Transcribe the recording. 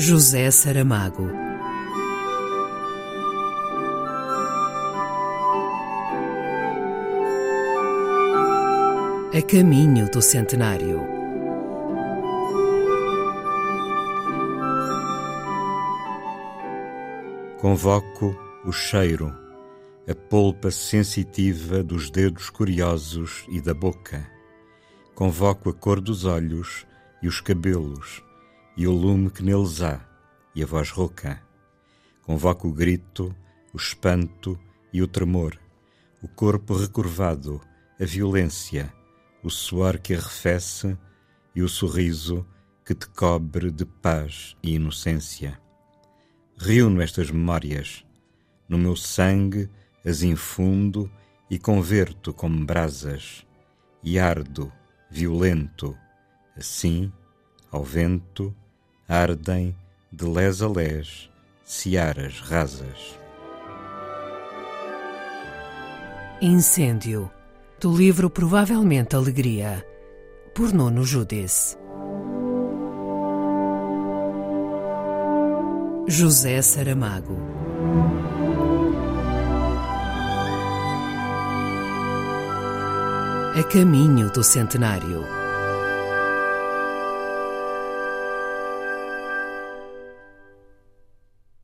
José Saramago. A caminho do centenário. Convoco o cheiro, a polpa sensitiva dos dedos curiosos e da boca. Convoco a cor dos olhos e os cabelos e o lume que neles há, e a voz rouca. Convoco o grito, o espanto e o tremor, o corpo recurvado, a violência, o suor que arrefece e o sorriso que te cobre de paz e inocência. Reúno estas memórias, no meu sangue as infundo e converto como brasas, e ardo, violento, assim, ao vento, ardem de les a les searas rasas. Incêndio, do livro Provavelmente Alegria, por Nuno Judice. José Saramago. A caminho do centenário.